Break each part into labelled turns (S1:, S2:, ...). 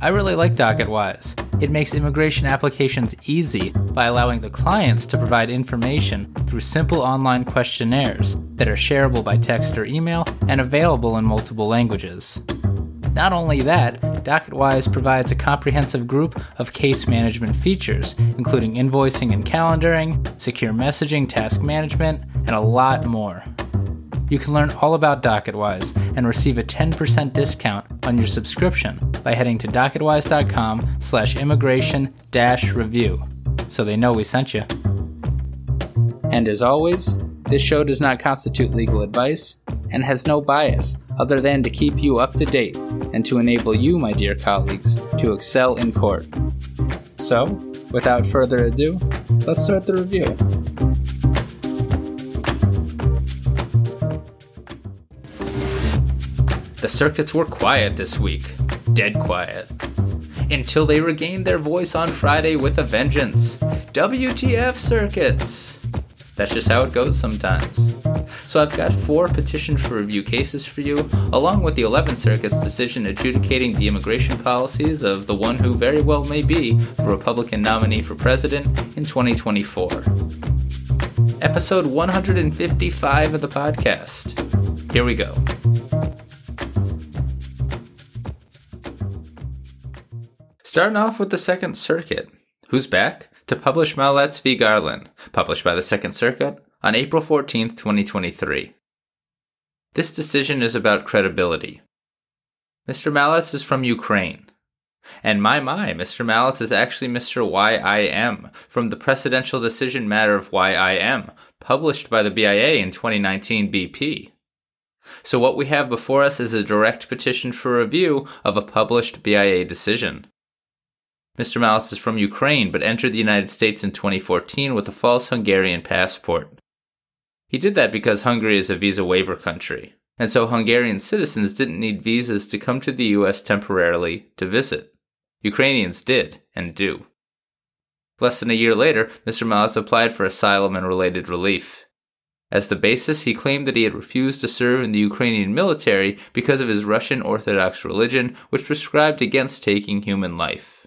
S1: I really like DocketWise. It makes immigration applications easy by allowing the clients to provide information through simple online questionnaires that are shareable by text or email and available in multiple languages. Not only that, DocketWise provides a comprehensive group of case management features, including invoicing and calendaring, secure messaging, task management, and a lot more. You can learn all about DocketWise and receive a 10% discount on your subscription by heading to docketwise.com slash immigration dash review so they know we sent you. And as always, this show does not constitute legal advice and has no bias other than to keep you up to date and to enable you, my dear colleagues, to excel in court. So, without further ado, let's start the review. The circuits were quiet this week, dead quiet. Until they regained their voice on Friday with a vengeance. WTF circuits! That's just how it goes sometimes. So I've got four petition for review cases for you, along with the 11th Circuit's decision adjudicating the immigration policies of the one who very well may be the Republican nominee for president in 2024. Episode 155 of the podcast. Here we go. Starting off with the Second Circuit, who's back to publish Malets v. Garland, published by the Second Circuit on April 14, 2023. This decision is about credibility. Mr. Malets is from Ukraine. And my my, Mr. Malets is actually Mr. YIM from the precedential decision matter of YIM, published by the BIA in 2019 BP. So what we have before us is a direct petition for review of a published BIA decision. Mr. Malets is from Ukraine but entered the United States in 2014 with a false Hungarian passport. He did that because Hungary is a visa waiver country, and so Hungarian citizens didn't need visas to come to the US temporarily to visit. Ukrainians did, and do. Less than a year later, Mr. Malets applied for asylum and related relief. As the basis, he claimed that he had refused to serve in the Ukrainian military because of his Russian Orthodox religion, which prescribed against taking human life.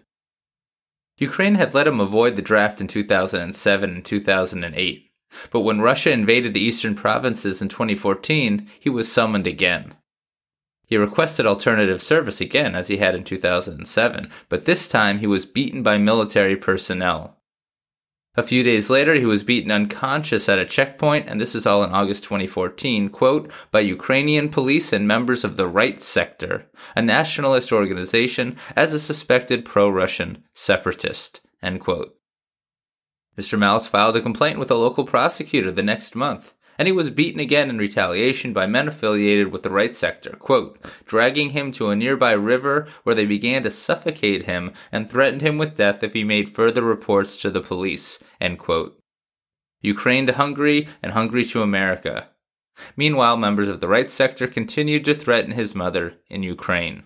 S1: Ukraine had let him avoid the draft in 2007 and 2008, but when Russia invaded the eastern provinces in 2014, he was summoned again. He requested alternative service again, as he had in 2007, but this time he was beaten by military personnel. A few days later, he was beaten unconscious at a checkpoint, and this is all in August 2014, quote, by Ukrainian police and members of the Right Sector, a nationalist organization, as a suspected pro Russian separatist, end quote. Mr. Malets filed a complaint with a local prosecutor the next month, and he was beaten again in retaliation by men affiliated with the right sector, quote, dragging him to a nearby river where they began to suffocate him and threatened him with death if he made further reports to the police, end quote. Ukraine to Hungary and Hungary to America. Meanwhile, members of the right sector continued to threaten his mother in Ukraine.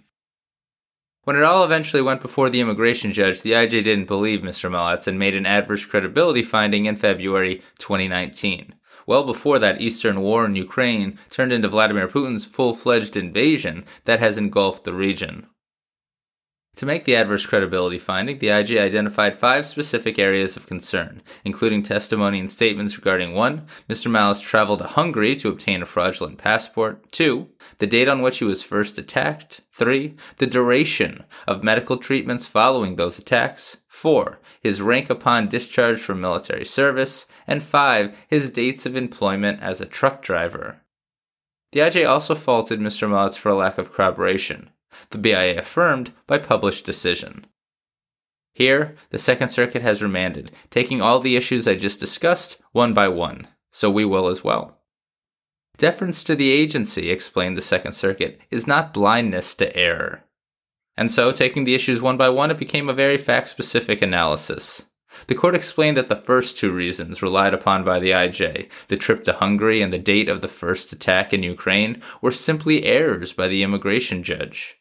S1: When it all eventually went before the immigration judge, the IJ didn't believe Mr. Malets and made an adverse credibility finding in February 2019 well before that Eastern war in Ukraine turned into Vladimir Putin's full fledged invasion that has engulfed the region. To make the adverse credibility finding, the IJ identified five specific areas of concern, including testimony and statements regarding 1. Mr. Malets traveled to Hungary to obtain a fraudulent passport, 2. The date on which he was first attacked, 3. The duration of medical treatments following those attacks, 4. His rank upon discharge from military service, and 5. His dates of employment as a truck driver. The IJ also faulted Mr. Malets for a lack of corroboration. The BIA affirmed by published decision. Here, the Second Circuit has remanded, taking all the issues I just discussed one by one, so we will as well. Deference to the agency, explained the Second Circuit, is not blindness to error. And so, taking the issues one by one, it became a very fact specific analysis. The court explained that the first two reasons relied upon by the IJ, the trip to Hungary and the date of the first attack in Ukraine, were simply errors by the immigration judge.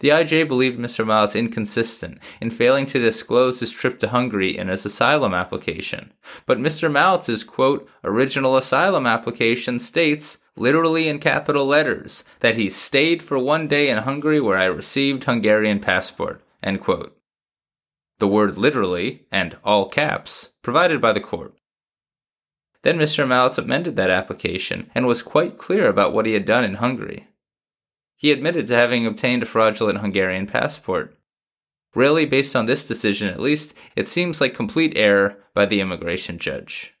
S1: The IJ believed Mr. Malets inconsistent in failing to disclose his trip to Hungary in his asylum application, but Mr. Malets' quote, original asylum application states, literally in capital letters, that he stayed for one day in Hungary where I received Hungarian passport, end quote the word literally, and all caps, provided by the court. Then Mr. Malets amended that application and was quite clear about what he had done in Hungary. He admitted to having obtained a fraudulent Hungarian passport. Really, based on this decision at least, it seems like complete error by the immigration judge.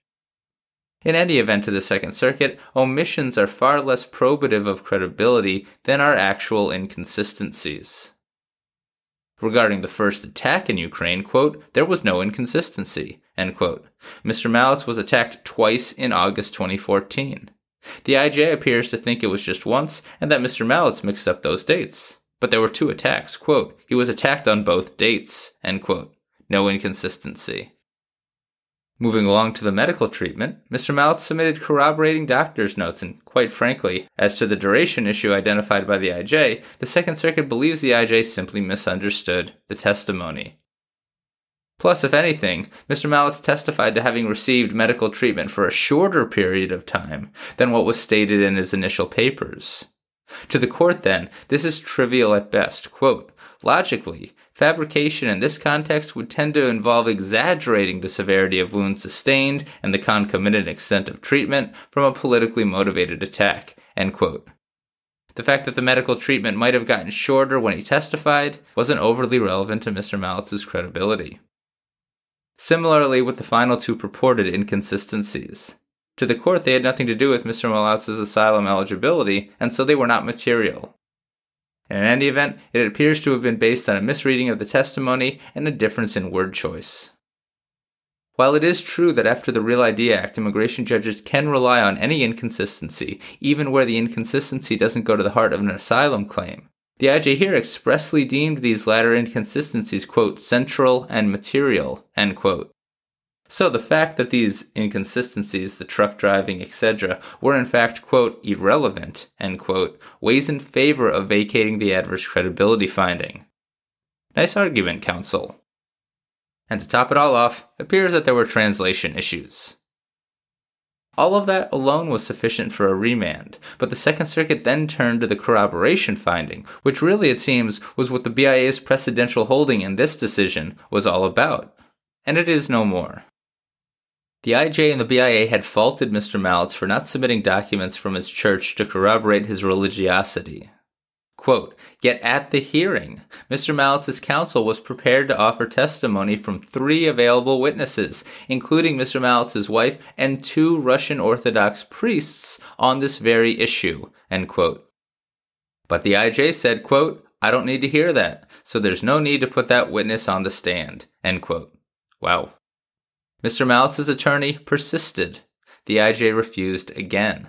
S1: In any event to the Second Circuit, omissions are far less probative of credibility than are actual inconsistencies. Regarding the first attack in Ukraine, quote, there was no inconsistency, end quote. Mr. Malets was attacked twice in August 2014. The IJ appears to think it was just once and that Mr. Malets mixed up those dates. But there were two attacks, quote, he was attacked on both dates, end quote. No inconsistency. Moving along to the medical treatment, Mr. Malets submitted corroborating doctor's notes, and quite frankly, as to the duration issue identified by the IJ, the Second Circuit believes the IJ simply misunderstood the testimony. Plus, if anything, Mr. Malets testified to having received medical treatment for a shorter period of time than what was stated in his initial papers. To the court, then, this is trivial at best. Quote, Logically, fabrication in this context would tend to involve exaggerating the severity of wounds sustained and the concomitant extent of treatment from a politically motivated attack. End quote. The fact that the medical treatment might have gotten shorter when he testified wasn't overly relevant to Mr. Malets' credibility. Similarly with the final two purported inconsistencies. To the court, they had nothing to do with Mr. Malets' asylum eligibility, and so they were not material. In any event, it appears to have been based on a misreading of the testimony and a difference in word choice. While it is true that after the Real ID Act, immigration judges can rely on any inconsistency, even where the inconsistency doesn't go to the heart of an asylum claim, the IJ here expressly deemed these latter inconsistencies, quote, central and material, end quote. So the fact that these inconsistencies, the truck driving, etc., were in fact, quote, irrelevant, end quote, weighs in favor of vacating the adverse credibility finding. Nice argument, counsel. And to top it all off, appears that there were translation issues. All of that alone was sufficient for a remand, but the Second Circuit then turned to the corroboration finding, which really, it seems, was what the BIA's precedential holding in this decision was all about. And it is no more. The IJ and the BIA had faulted Mr. Malets for not submitting documents from his church to corroborate his religiosity. Quote, Yet at the hearing, Mr. Malets' counsel was prepared to offer testimony from three available witnesses, including Mr. Malets' wife and two Russian Orthodox priests on this very issue, end quote. But the IJ said, quote, I don't need to hear that, so there's no need to put that witness on the stand, end quote. Wow. Mr. Malets' attorney persisted. The IJ refused again.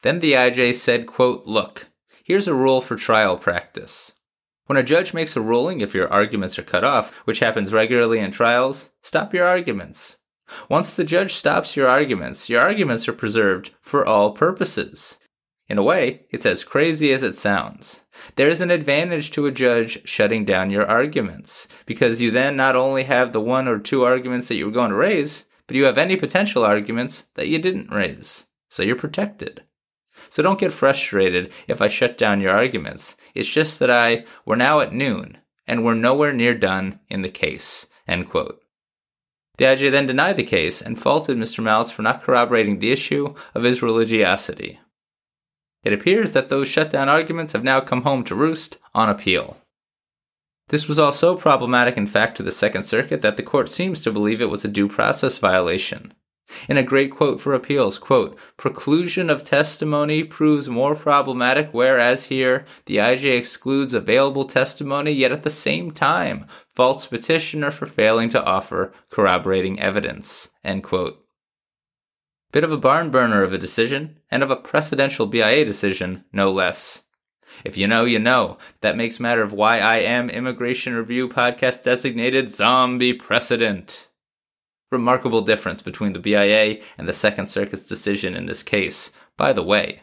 S1: Then the IJ said, quote, Look, here's a rule for trial practice. When a judge makes a ruling, if your arguments are cut off, which happens regularly in trials, stop your arguments. Once the judge stops your arguments, your arguments are preserved for all purposes. In a way, it's as crazy as it sounds. There is an advantage to a judge shutting down your arguments, because you then not only have the one or two arguments that you were going to raise, but you have any potential arguments that you didn't raise. So you're protected. So don't get frustrated if I shut down your arguments. It's just that I, we're now at noon, and we're nowhere near done in the case. End quote. The IJ then denied the case and faulted Mr. Malets for not corroborating the issue of his religiosity. It appears that those shutdown arguments have now come home to roost on appeal. This was all so problematic, in fact, to the Second Circuit that the court seems to believe it was a due process violation. In a great quote for appeals, quote, preclusion of testimony proves more problematic, whereas here the IJ excludes available testimony, yet at the same time faults petitioner for failing to offer corroborating evidence, end quote. Bit of a barn burner of a decision, and of a precedential BIA decision, no less. If you know, you know. That makes matter of YIM Immigration Review Podcast designated Zombie Precedent. Remarkable difference between the BIA and the Second Circuit's decision in this case, by the way.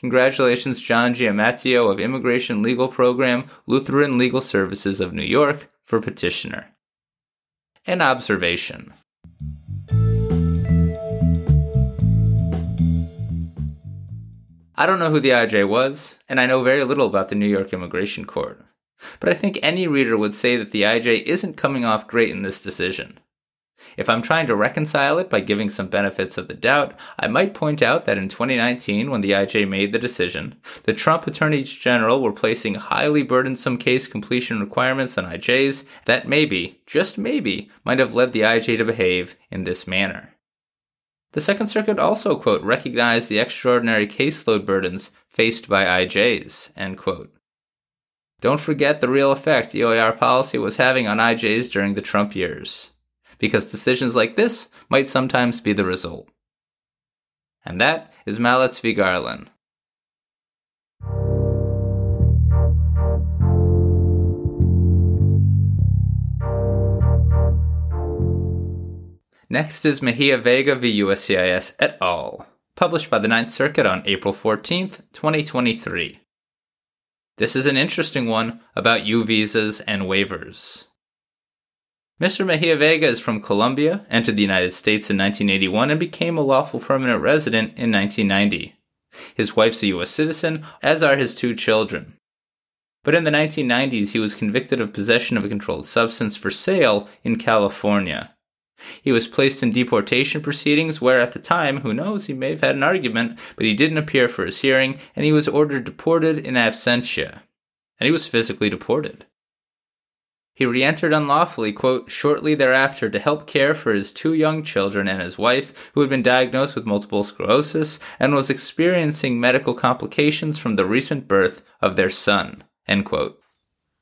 S1: Congratulations, John Giammatteo of Immigration Legal Program, Lutheran Legal Services of New York, for petitioner. An observation. I don't know who the IJ was, and I know very little about the New York Immigration Court. But I think any reader would say that the IJ isn't coming off great in this decision. If I'm trying to reconcile it by giving some benefits of the doubt, I might point out that in 2019, when the IJ made the decision, the Trump attorneys general were placing highly burdensome case completion requirements on IJs that maybe, just maybe, might have led the IJ to behave in this manner. The Second Circuit also, quote, recognized the extraordinary caseload burdens faced by IJs, end quote. Don't forget the real effect EOIR policy was having on IJs during the Trump years, because decisions like this might sometimes be the result. And that is Malets v. Garland. Next is Mejia Vega v. USCIS et al., published by the Ninth Circuit on April 14th, 2023. This is an interesting one about U visas and waivers. Mr. Mejia Vega is from Colombia, entered the United States in 1981, and became a lawful permanent resident in 1990. His wife's a U.S. citizen, as are his two children. But in the 1990s, he was convicted of possession of a controlled substance for sale in California. He was placed in deportation proceedings where, at the time, who knows, he may have had an argument, but he didn't appear for his hearing, and he was ordered deported in absentia. And he was physically deported. He re entered unlawfully, quote, shortly thereafter to help care for his two young children and his wife, who had been diagnosed with multiple sclerosis and was experiencing medical complications from the recent birth of their son, end quote.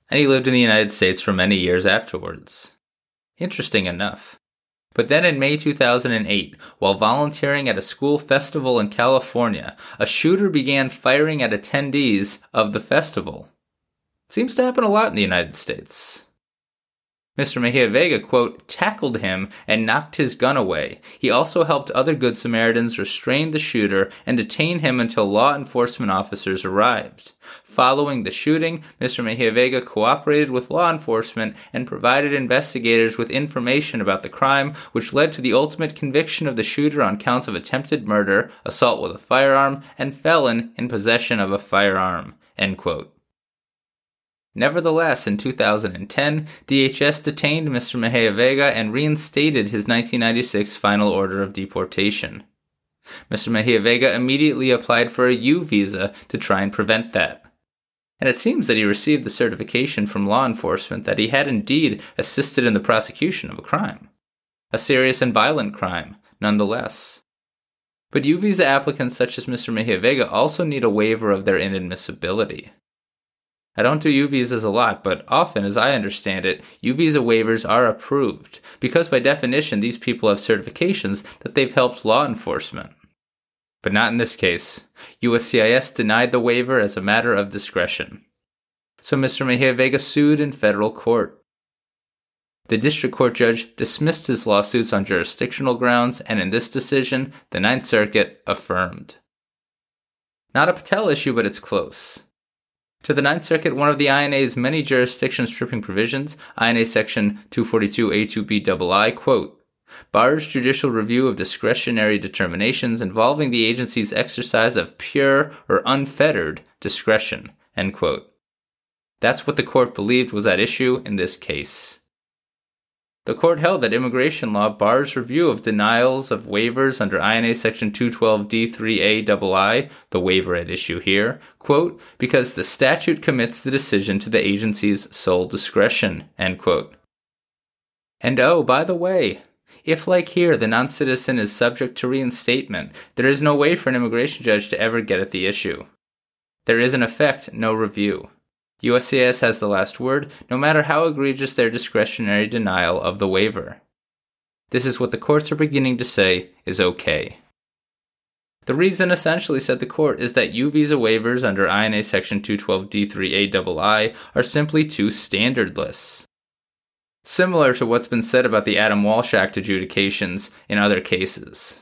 S1: And he lived in the United States for many years afterwards. Interesting enough. But then in May 2008, while volunteering at a school festival in California, a shooter began firing at attendees of the festival. Seems to happen a lot in the United States. Mr. Mejia Vega, quote, tackled him and knocked his gun away. He also helped other Good Samaritans restrain the shooter and detain him until law enforcement officers arrived. Following the shooting, Mr. Mejia Vega cooperated with law enforcement and provided investigators with information about the crime, which led to the ultimate conviction of the shooter on counts of attempted murder, assault with a firearm, and felon in possession of a firearm. End quote. Nevertheless, in 2010, DHS detained Mr. Mejia Vega and reinstated his 1996 final order of deportation. Mr. Mejia Vega immediately applied for a U visa to try and prevent that. And it seems that he received the certification from law enforcement that he had indeed assisted in the prosecution of a crime. A serious and violent crime, nonetheless. But U visa applicants such as Mr. Mejia Vega also need a waiver of their inadmissibility. I don't do U visas a lot, but often, as I understand it, U visa waivers are approved, because by definition these people have certifications that they've helped law enforcement. But not in this case. USCIS denied the waiver as a matter of discretion. So Mr. Mejia Vega sued in federal court. The district court judge dismissed his lawsuits on jurisdictional grounds, and in this decision, the Ninth Circuit affirmed. Not a Patel issue, but it's close. To the Ninth Circuit, one of the INA's many jurisdiction stripping provisions, INA Section 242A2B quote, bars judicial review of discretionary determinations involving the agency's exercise of pure or unfettered discretion, end quote. That's what the court believed was at issue in this case. The court held that immigration law bars review of denials of waivers under INA Section 212D3A the waiver at issue here, quote, because the statute commits the decision to the agency's sole discretion, end quote. And oh, by the way, If, like here, the non citizen is subject to reinstatement, there is no way for an immigration judge to ever get at the issue. There is, in effect, no review. USCIS has the last word, no matter how egregious their discretionary denial of the waiver. This is what the courts are beginning to say is okay. The reason, essentially, said the court, is that U visa waivers under INA Section 212D3A are simply too standardless. Similar to what's been said about the Adam Walsh Act adjudications in other cases.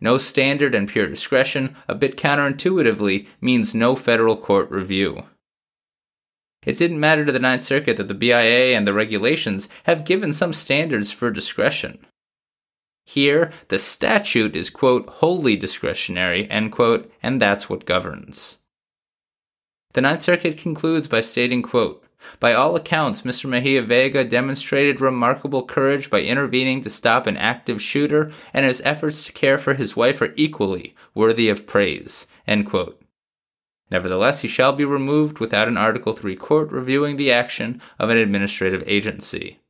S1: No standard and pure discretion, a bit counterintuitively, means no federal court review. It didn't matter to the Ninth Circuit that the BIA and the regulations have given some standards for discretion. Here, the statute is, quote, wholly discretionary, end quote, and that's what governs. The Ninth Circuit concludes by stating, quote, by all accounts, Mr. Mejia Vega demonstrated remarkable courage by intervening to stop an active shooter, and his efforts to care for his wife are equally worthy of praise. Nevertheless, he shall be removed without an Article 3 court reviewing the action of an administrative agency.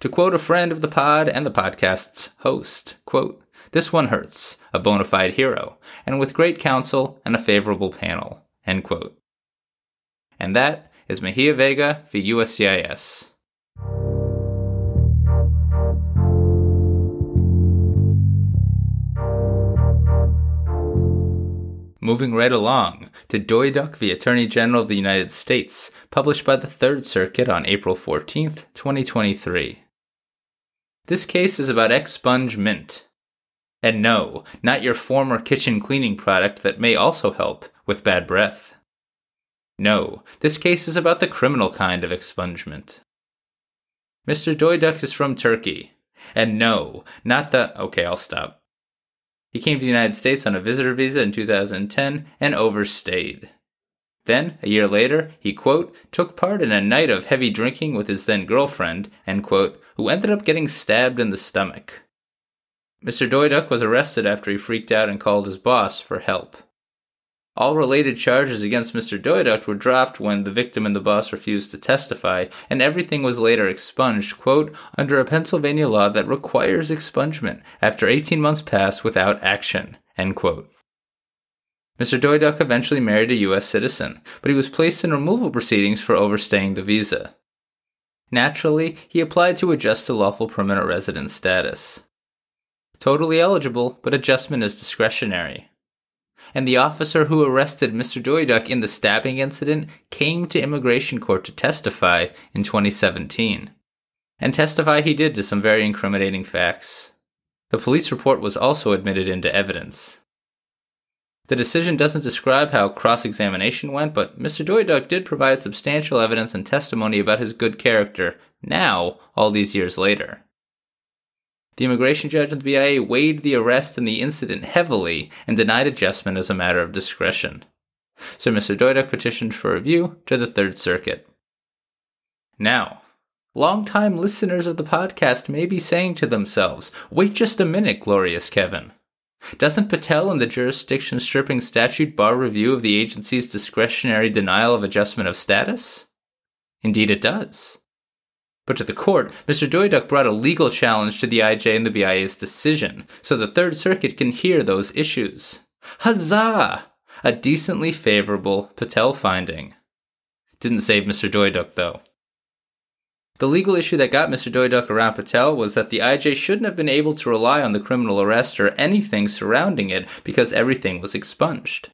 S1: To quote a friend of the pod and the podcast's host, quote, this one hurts, a bona fide hero, and with great counsel and a favorable panel, end quote. And that is Mejia Vega v. USCIS. Moving right along to Doyduk v. Attorney General of the United States, published by the Third Circuit on April 14th, 2023. This case is about Expunge Mint. And no, not your former kitchen cleaning product that may also help with bad breath. No, this case is about the criminal kind of expungement. Mr. Doyduk is from Turkey. And no, not the. Okay, I'll stop. He came to the United States on a visitor visa in 2010 and overstayed. Then, a year later, he, quote, took part in a night of heavy drinking with his then girlfriend, end quote, who ended up getting stabbed in the stomach. Mr. Doyduk was arrested after he freaked out and called his boss for help. All related charges against Mr. Doyduk were dropped when the victim and the boss refused to testify, and everything was later expunged, quote, under a Pennsylvania law that requires expungement after 18 months pass without action, end quote. Mr. Doyduk eventually married a U.S. citizen, but he was placed in removal proceedings for overstaying the visa. Naturally, he applied to adjust to lawful permanent resident status. Totally eligible, but adjustment is discretionary. And the officer who arrested Mr. Doyduk in the stabbing incident came to immigration court to testify in 2017. And testify he did to some very incriminating facts. The police report was also admitted into evidence. The decision doesn't describe how cross examination went, but Mr. Doyduk did provide substantial evidence and testimony about his good character, now, all these years later. The immigration judge and the BIA weighed the arrest and the incident heavily and denied adjustment as a matter of discretion. So Mr. Doyduk petitioned for review to the Third Circuit. Now, long-time listeners of the podcast may be saying to themselves, wait just a minute, glorious Kevin. Doesn't Patel and the jurisdiction stripping statute bar review of the agency's discretionary denial of adjustment of status? Indeed, it does. But to the court, Mr. Doyduk brought a legal challenge to the IJ and the BIA's decision, so the Third Circuit can hear those issues. Huzzah! A decently favorable Patel finding. Didn't save Mr. Doyduk, though. The legal issue that got Mr. Doyduk around Patel was that the IJ shouldn't have been able to rely on the criminal arrest or anything surrounding it because everything was expunged.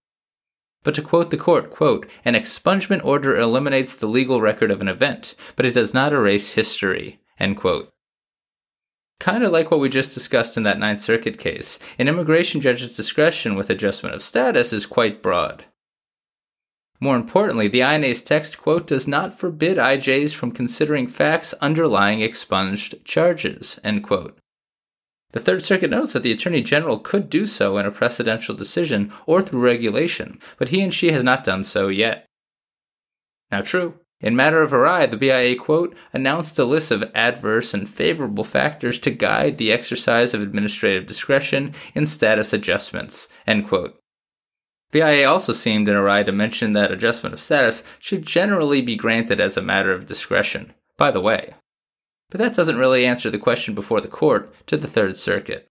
S1: But to quote the court, quote, an expungement order eliminates the legal record of an event, but it does not erase history, end quote. Kind of like what we just discussed in that Ninth Circuit case, an immigration judge's discretion with adjustment of status is quite broad. More importantly, the INA's text quote does not forbid IJs from considering facts underlying expunged charges, end quote. The Third Circuit notes that the Attorney General could do so in a precedential decision or through regulation, but he and she has not done so yet. Now, true, in matter of Arai, the BIA, quote, announced a list of adverse and favorable factors to guide the exercise of administrative discretion in status adjustments, end quote. BIA also seemed in Arai to mention that adjustment of status should generally be granted as a matter of discretion. By the way, But that doesn't really answer the question before the court to the Third Circuit.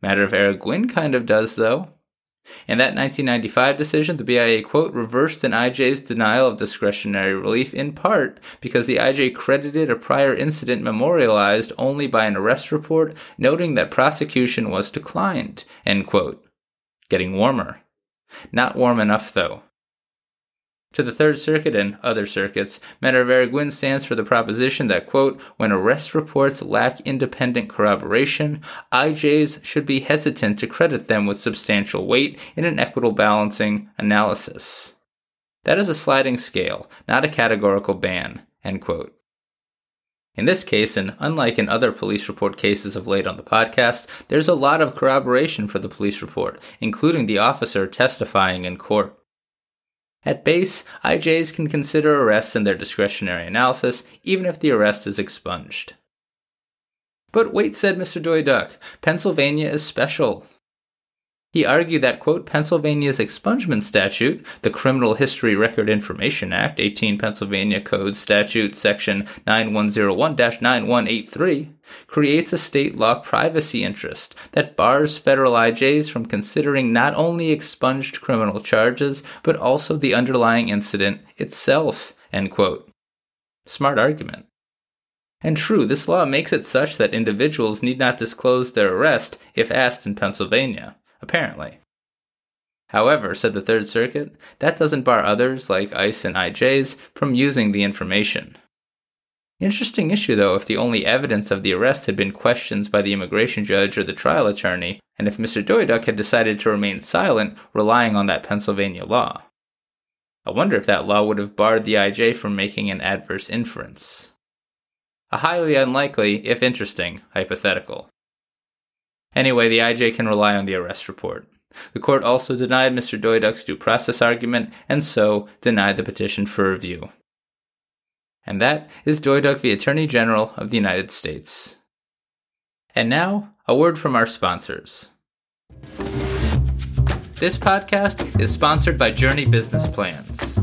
S1: Matter of Arreguin kind of does, though. In that 1995 decision, the BIA, quote, reversed an IJ's denial of discretionary relief in part because the IJ credited a prior incident memorialized only by an arrest report, noting that prosecution was declined, end quote. Getting warmer. Not warm enough, though. To the Third Circuit and other circuits, Matter of Arreguin stands for the proposition that, quote, when arrest reports lack independent corroboration, IJs should be hesitant to credit them with substantial weight in an equitable balancing analysis. That is a sliding scale, not a categorical ban, end quote. In this case, and unlike in other police report cases of late on the podcast, there's a lot of corroboration for the police report, including the officer testifying in court. At base, IJs can consider arrests in their discretionary analysis, even if the arrest is expunged. But wait, said Mr. Doyduk, Pennsylvania is special. He argued that, quote, Pennsylvania's expungement statute, the Criminal History Record Information Act, 18 Pennsylvania Code Statute Section 9101 9183, creates a state law privacy interest that bars federal IJs from considering not only expunged criminal charges, but also the underlying incident itself, end quote. Smart argument. And true, this law makes it such that individuals need not disclose their arrest if asked in Pennsylvania apparently. However, said the Third Circuit, that doesn't bar others, like ICE and IJs, from using the information. Interesting issue, though, if the only evidence of the arrest had been questions by the immigration judge or the trial attorney, and if Mr. Doyduk had decided to remain silent, relying on that Pennsylvania law. I wonder if that law would have barred the IJ from making an adverse inference. A highly unlikely, if interesting, hypothetical. Anyway, the IJ can rely on the arrest report. The court also denied Mr. Doyduk's due process argument and so denied the petition for review. And that is Doyduk the Attorney General of the United States. And now, a word from our sponsors. This podcast is sponsored by Joorney Business Plans.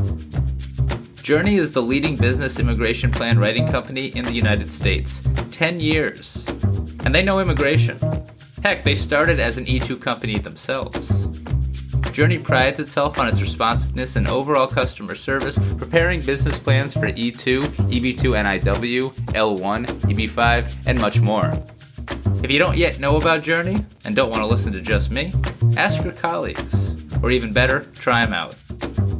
S1: Joorney is the leading business immigration plan writing company in the United States. 10 years. And they know immigration. Heck, they started as an E2 company themselves. Joorney prides itself on its responsiveness and overall customer service, preparing business plans for E2, EB2 NIW, L1, EB5, and much more. If you don't yet know about Joorney and don't want to listen to just me, ask your colleagues. Or even better, try them out.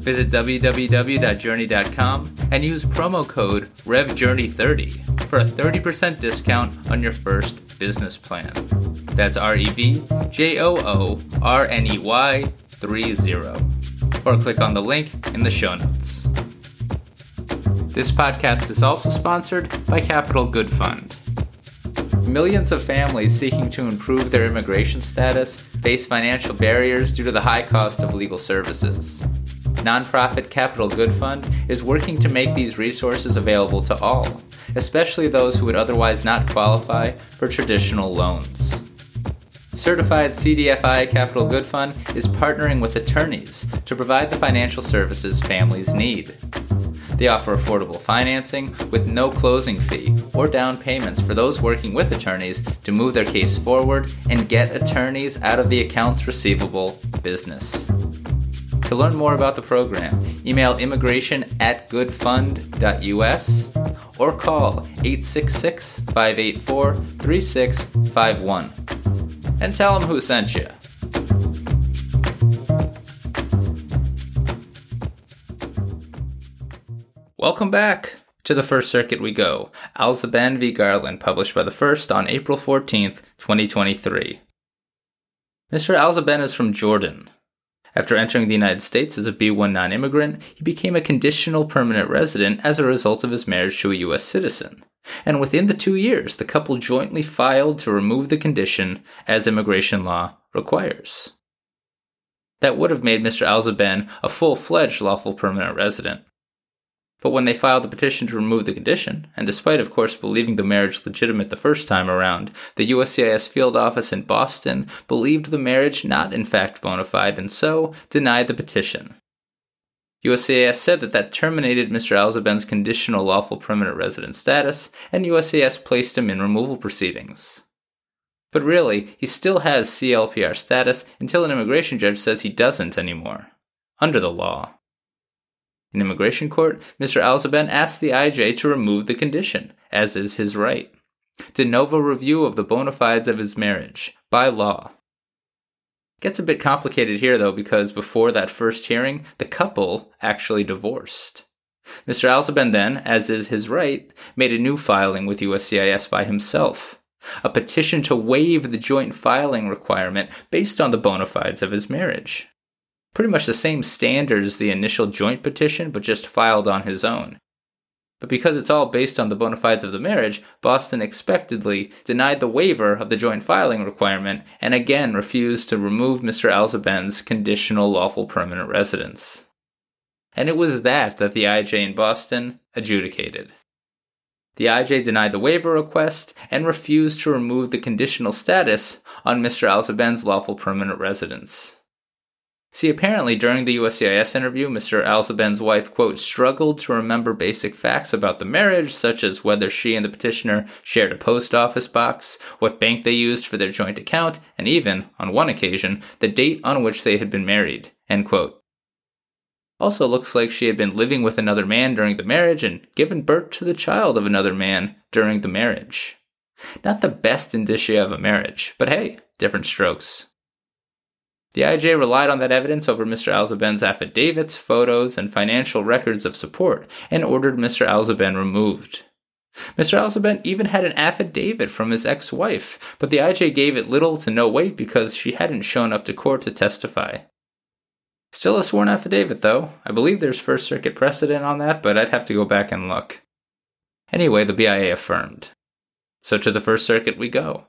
S1: Visit www.joorney.com and use promo code REVJOORNEY30 for a 30% discount on your first business plan. That's R E V J O O R N E Y 30. Or click on the link in the show notes. This podcast is also sponsored by Capital Good Fund. Millions of families seeking to improve their immigration status face financial barriers due to the high cost of legal services. Nonprofit Capital Good Fund is working to make these resources available to all, especially those who would otherwise not qualify for traditional loans. Certified CDFI Capital Good Fund is partnering with attorneys to provide the financial services families need. They offer affordable financing with no closing fee or down payments for those working with attorneys to move their case forward and get attorneys out of the accounts receivable business. To learn more about the program, email immigration at goodfund.us or call 866 584 3651 and tell them who sent you. Welcome back. To the First Circuit we go. Alzaben v. Garland, published by the First on April 14th, 2023. Mr. Alzaben is from Jordan. After entering the United States as a B1 non immigrant, he became a conditional permanent resident as a result of his marriage to a U.S. citizen and within the two years, the couple jointly filed to remove the condition as immigration law requires. That would have made Mr. Alzaben a full fledged lawful permanent resident. But when they filed the petition to remove the condition, and despite, of course, believing the marriage legitimate the first time around, the USCIS field office in Boston believed the marriage not in fact bona fide and so denied the petition. USCIS said that that terminated Mr. Alzaben's conditional lawful permanent resident status, and USCIS placed him in removal proceedings. But really, he still has CLPR status until an immigration judge says he doesn't anymore, under the law. In immigration court, Mr. Alzaben asked the IJ to remove the condition, as is his right. De novo review of the bona fides of his marriage, by law. Gets a bit complicated here though because before that first hearing, the couple actually divorced. Mr. Alzaben then, as is his right, made a new filing with USCIS by himself. A petition to waive the joint filing requirement based on the bona fides of his marriage. Pretty much the same standard as the initial joint petition, but just filed on his own. But because it's all based on the bona fides of the marriage, Boston expectedly denied the waiver of the joint filing requirement and again refused to remove Mr. Alzaben's conditional lawful permanent residence. And it was that that the IJ in Boston adjudicated. The IJ denied the waiver request and refused to remove the conditional status on Mr. Alzaben's lawful permanent residence. See, apparently during the USCIS interview, Mr. Alzaben's wife, quote, struggled to remember basic facts about the marriage, such as whether she and the petitioner shared a post office box, what bank they used for their joint account, and even, on one occasion, the date on which they had been married, end quote. Also looks like she had been living with another man during the marriage and given birth to the child of another man during the marriage. Not the best indicia of a marriage, but hey, different strokes. The IJ relied on that evidence over Mr. Alzaben's affidavits, photos, and financial records of support and ordered Mr. Alzaben removed. Mr. Alzaben even had an affidavit from his ex wife, but the IJ gave it little to no weight because she hadn't shown up to court to testify. Still a sworn affidavit, though. I believe there's First Circuit precedent on that, but I'd have to go back and look. Anyway, the BIA affirmed. So to the First Circuit we go.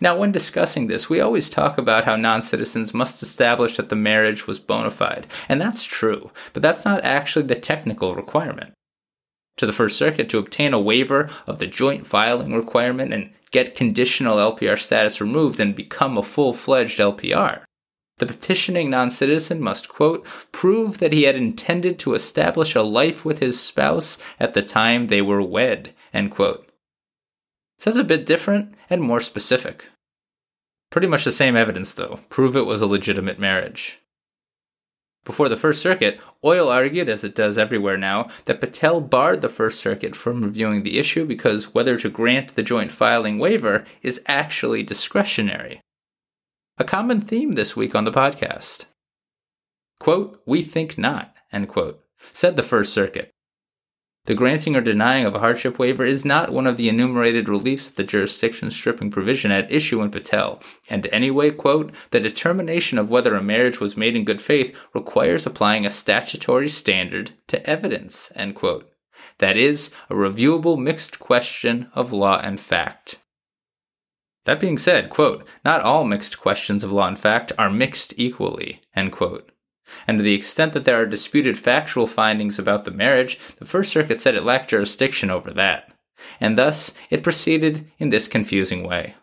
S1: Now, when discussing this, we always talk about how non citizens must establish that the marriage was bona fide, and that's true, but that's not actually the technical requirement. To the First Circuit, to obtain a waiver of the joint filing requirement and get conditional LPR status removed and become a full fledged LPR, the petitioning non citizen must, quote, prove that he had intended to establish a life with his spouse at the time they were wed, end quote. Sounds a bit different and more specific. Pretty much the same evidence, though. Prove it was a legitimate marriage. Before the First Circuit, OIL argued, as it does everywhere now, that Patel barred the First Circuit from reviewing the issue because whether to grant the joint filing waiver is actually discretionary. A common theme this week on the podcast. Quote, we think not, end quote, said the First Circuit. The granting or denying of a hardship waiver is not one of the enumerated reliefs of the jurisdiction stripping provision at issue in Patel, and anyway, quote, the determination of whether a marriage was made in good faith requires applying a statutory standard to evidence, end quote. That is, a reviewable mixed question of law and fact. That being said, quote, not all mixed questions of law and fact are mixed equally, end quote and to the extent that there are disputed factual findings about the marriage, the First Circuit said it lacked jurisdiction over that, and thus it proceeded in this confusing way.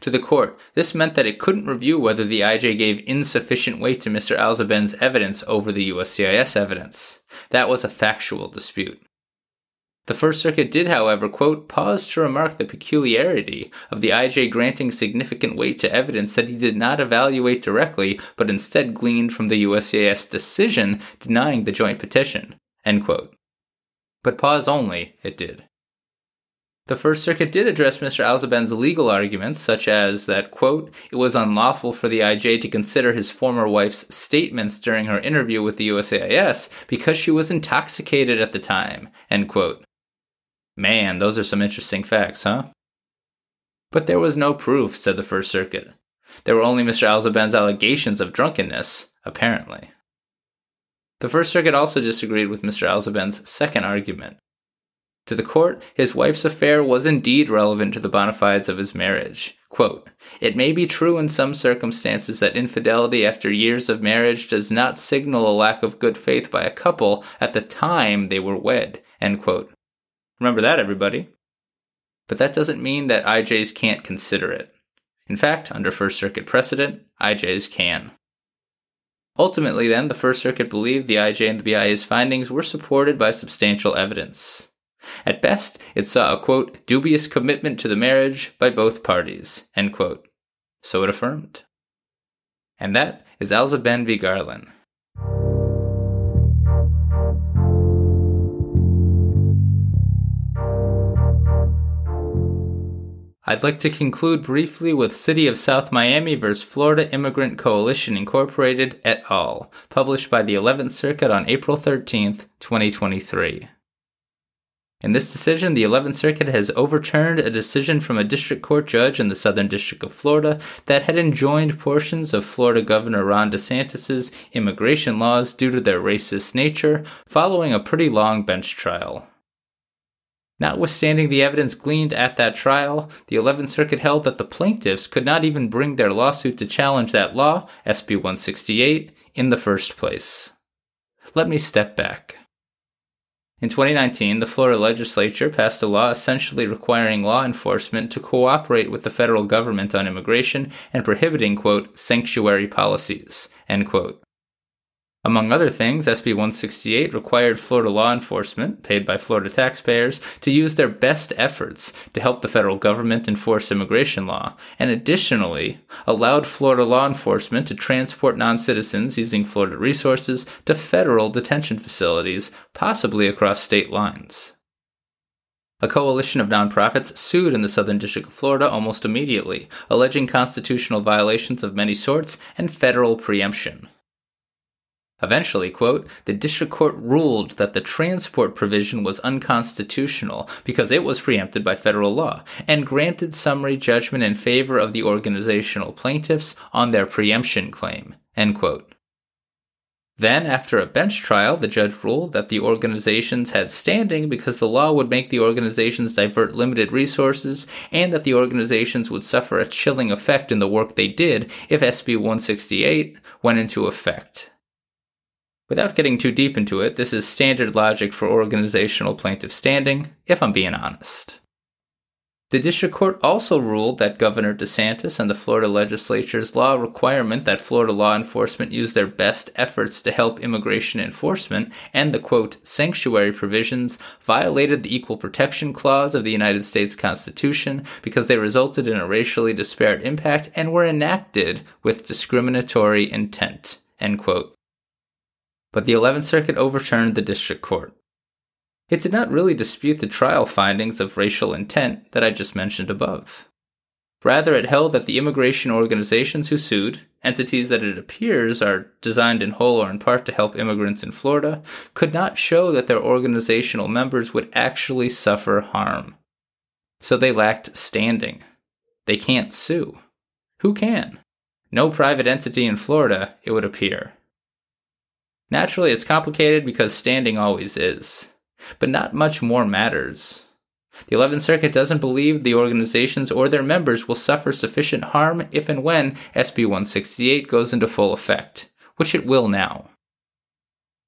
S1: To the court, this meant that it couldn't review whether the IJ gave insufficient weight to Mr. Alzaben's evidence over the USCIS evidence. That was a factual dispute. The First Circuit did, however, quote, pause to remark the peculiarity of the IJ granting significant weight to evidence that he did not evaluate directly, but instead gleaned from the USCIS decision denying the joint petition, end quote. But pause only, it did. The First Circuit did address Mr. Alzaben's legal arguments, such as that, quote, it was unlawful for the IJ to consider his former wife's statements during her interview with the USCIS because she was intoxicated at the time, end quote. Man, those are some interesting facts, huh? But there was no proof, said the First Circuit. There were only Mr. Alzaben's allegations of drunkenness, apparently. The First Circuit also disagreed with Mr. Alzaben's second argument. To the court, his wife's affair was indeed relevant to the bona fides of his marriage. Quote, it may be true in some circumstances that infidelity after years of marriage does not signal a lack of good faith by a couple at the time they were wed. End quote. Remember that, everybody. But that doesn't mean that IJs can't consider it. In fact, under First Circuit precedent, IJs can. Ultimately, then, the First Circuit believed the IJ and the BIA's findings were supported by substantial evidence. At best, it saw a quote, dubious commitment to the marriage by both parties, end quote. So it affirmed. And that is Alzaben v. Garland. I'd like to conclude briefly with City of South Miami vs. Florida Immigrant Coalition Incorporated et al., published by the 11th Circuit on April 13, 2023. In this decision, the 11th Circuit has overturned a decision from a district court judge in the Southern District of Florida that had enjoined portions of Florida Governor Ron DeSantis' immigration laws due to their racist nature following a pretty long bench trial. Notwithstanding the evidence gleaned at that trial, the 11th Circuit held that the plaintiffs could not even bring their lawsuit to challenge that law, SB 168, in the first place. Let me step back. In 2019, the Florida legislature passed a law essentially requiring law enforcement to cooperate with the federal government on immigration and prohibiting, quote, sanctuary policies, end quote. Among other things, SB 168 required Florida law enforcement, paid by Florida taxpayers, to use their best efforts to help the federal government enforce immigration law, and additionally allowed Florida law enforcement to transport non citizens using Florida resources to federal detention facilities, possibly across state lines. A coalition of nonprofits sued in the Southern District of Florida almost immediately, alleging constitutional violations of many sorts and federal preemption. Eventually, quote, the district court ruled that the transport provision was unconstitutional because it was preempted by federal law and granted summary judgment in favor of the organizational plaintiffs on their preemption claim, end quote. Then, after a bench trial, the judge ruled that the organizations had standing because the law would make the organizations divert limited resources and that the organizations would suffer a chilling effect in the work they did if SB 168 went into effect. Without getting too deep into it, this is standard logic for organizational plaintiff standing, if I'm being honest. The district court also ruled that Governor DeSantis and the Florida legislature's law requirement that Florida law enforcement use their best efforts to help immigration enforcement and the quote sanctuary provisions violated the Equal Protection Clause of the United States Constitution because they resulted in a racially disparate impact and were enacted with discriminatory intent. End quote but the 11th Circuit overturned the district court. It did not really dispute the trial findings of racial intent that I just mentioned above. Rather, it held that the immigration organizations who sued, entities that it appears are designed in whole or in part to help immigrants in Florida, could not show that their organizational members would actually suffer harm. So they lacked standing. They can't sue. Who can? No private entity in Florida, it would appear. Naturally, it's complicated because standing always is, but not much more matters. The 11th Circuit doesn't believe the organizations or their members will suffer sufficient harm if and when SB 168 goes into full effect, which it will now.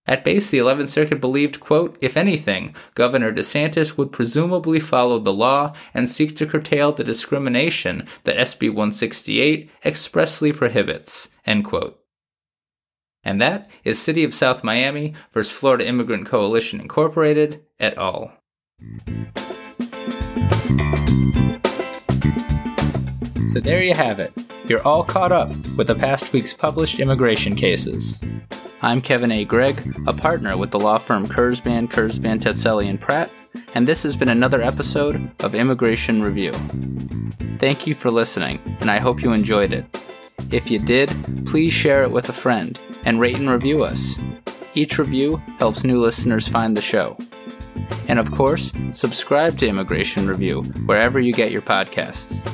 S1: At base, the 11th Circuit believed, quote, if anything, Governor DeSantis would presumably follow the law and seek to curtail the discrimination that SB 168 expressly prohibits, end quote and that is City of South Miami versus Florida Immigrant Coalition Incorporated et al. So there you have it. You're all caught up with the past week's published immigration cases. I'm Kevin A. Gregg, a partner with the law firm Kurzban, Kurzban, Tetzeli, and Pratt, and this has been another episode of Immigration Review. Thank you for listening, and I hope you enjoyed it. If you did, please share it with a friend and rate and review us. Each review helps new listeners find the show. And of course, subscribe to Immigration Review wherever you get your podcasts.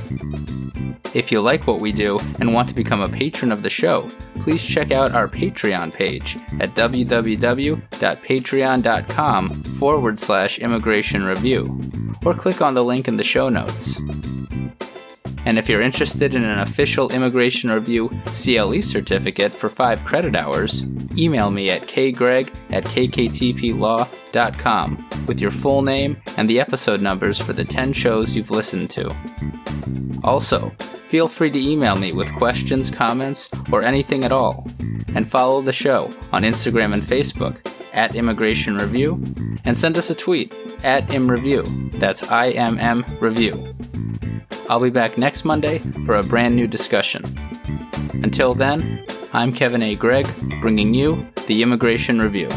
S1: If you like what we do and want to become a patron of the show, please check out our Patreon page at www.patreon.com forward slash immigration review, or click on the link in the show notes. And if you're interested in an official Immigration Review CLE certificate for 5 credit hours, email me at kgregg at kktplaw.com with your full name and the episode numbers for the 10 shows you've listened to. Also, feel free to email me with questions, comments, or anything at all. and follow the show on Instagram and Facebook at Immigration Review, and send us a tweet at ImmReview. That's I M M Review. I'll be back next Monday for a brand new discussion. Until then, I'm Kevin A. Gregg, bringing you the Immigration Review.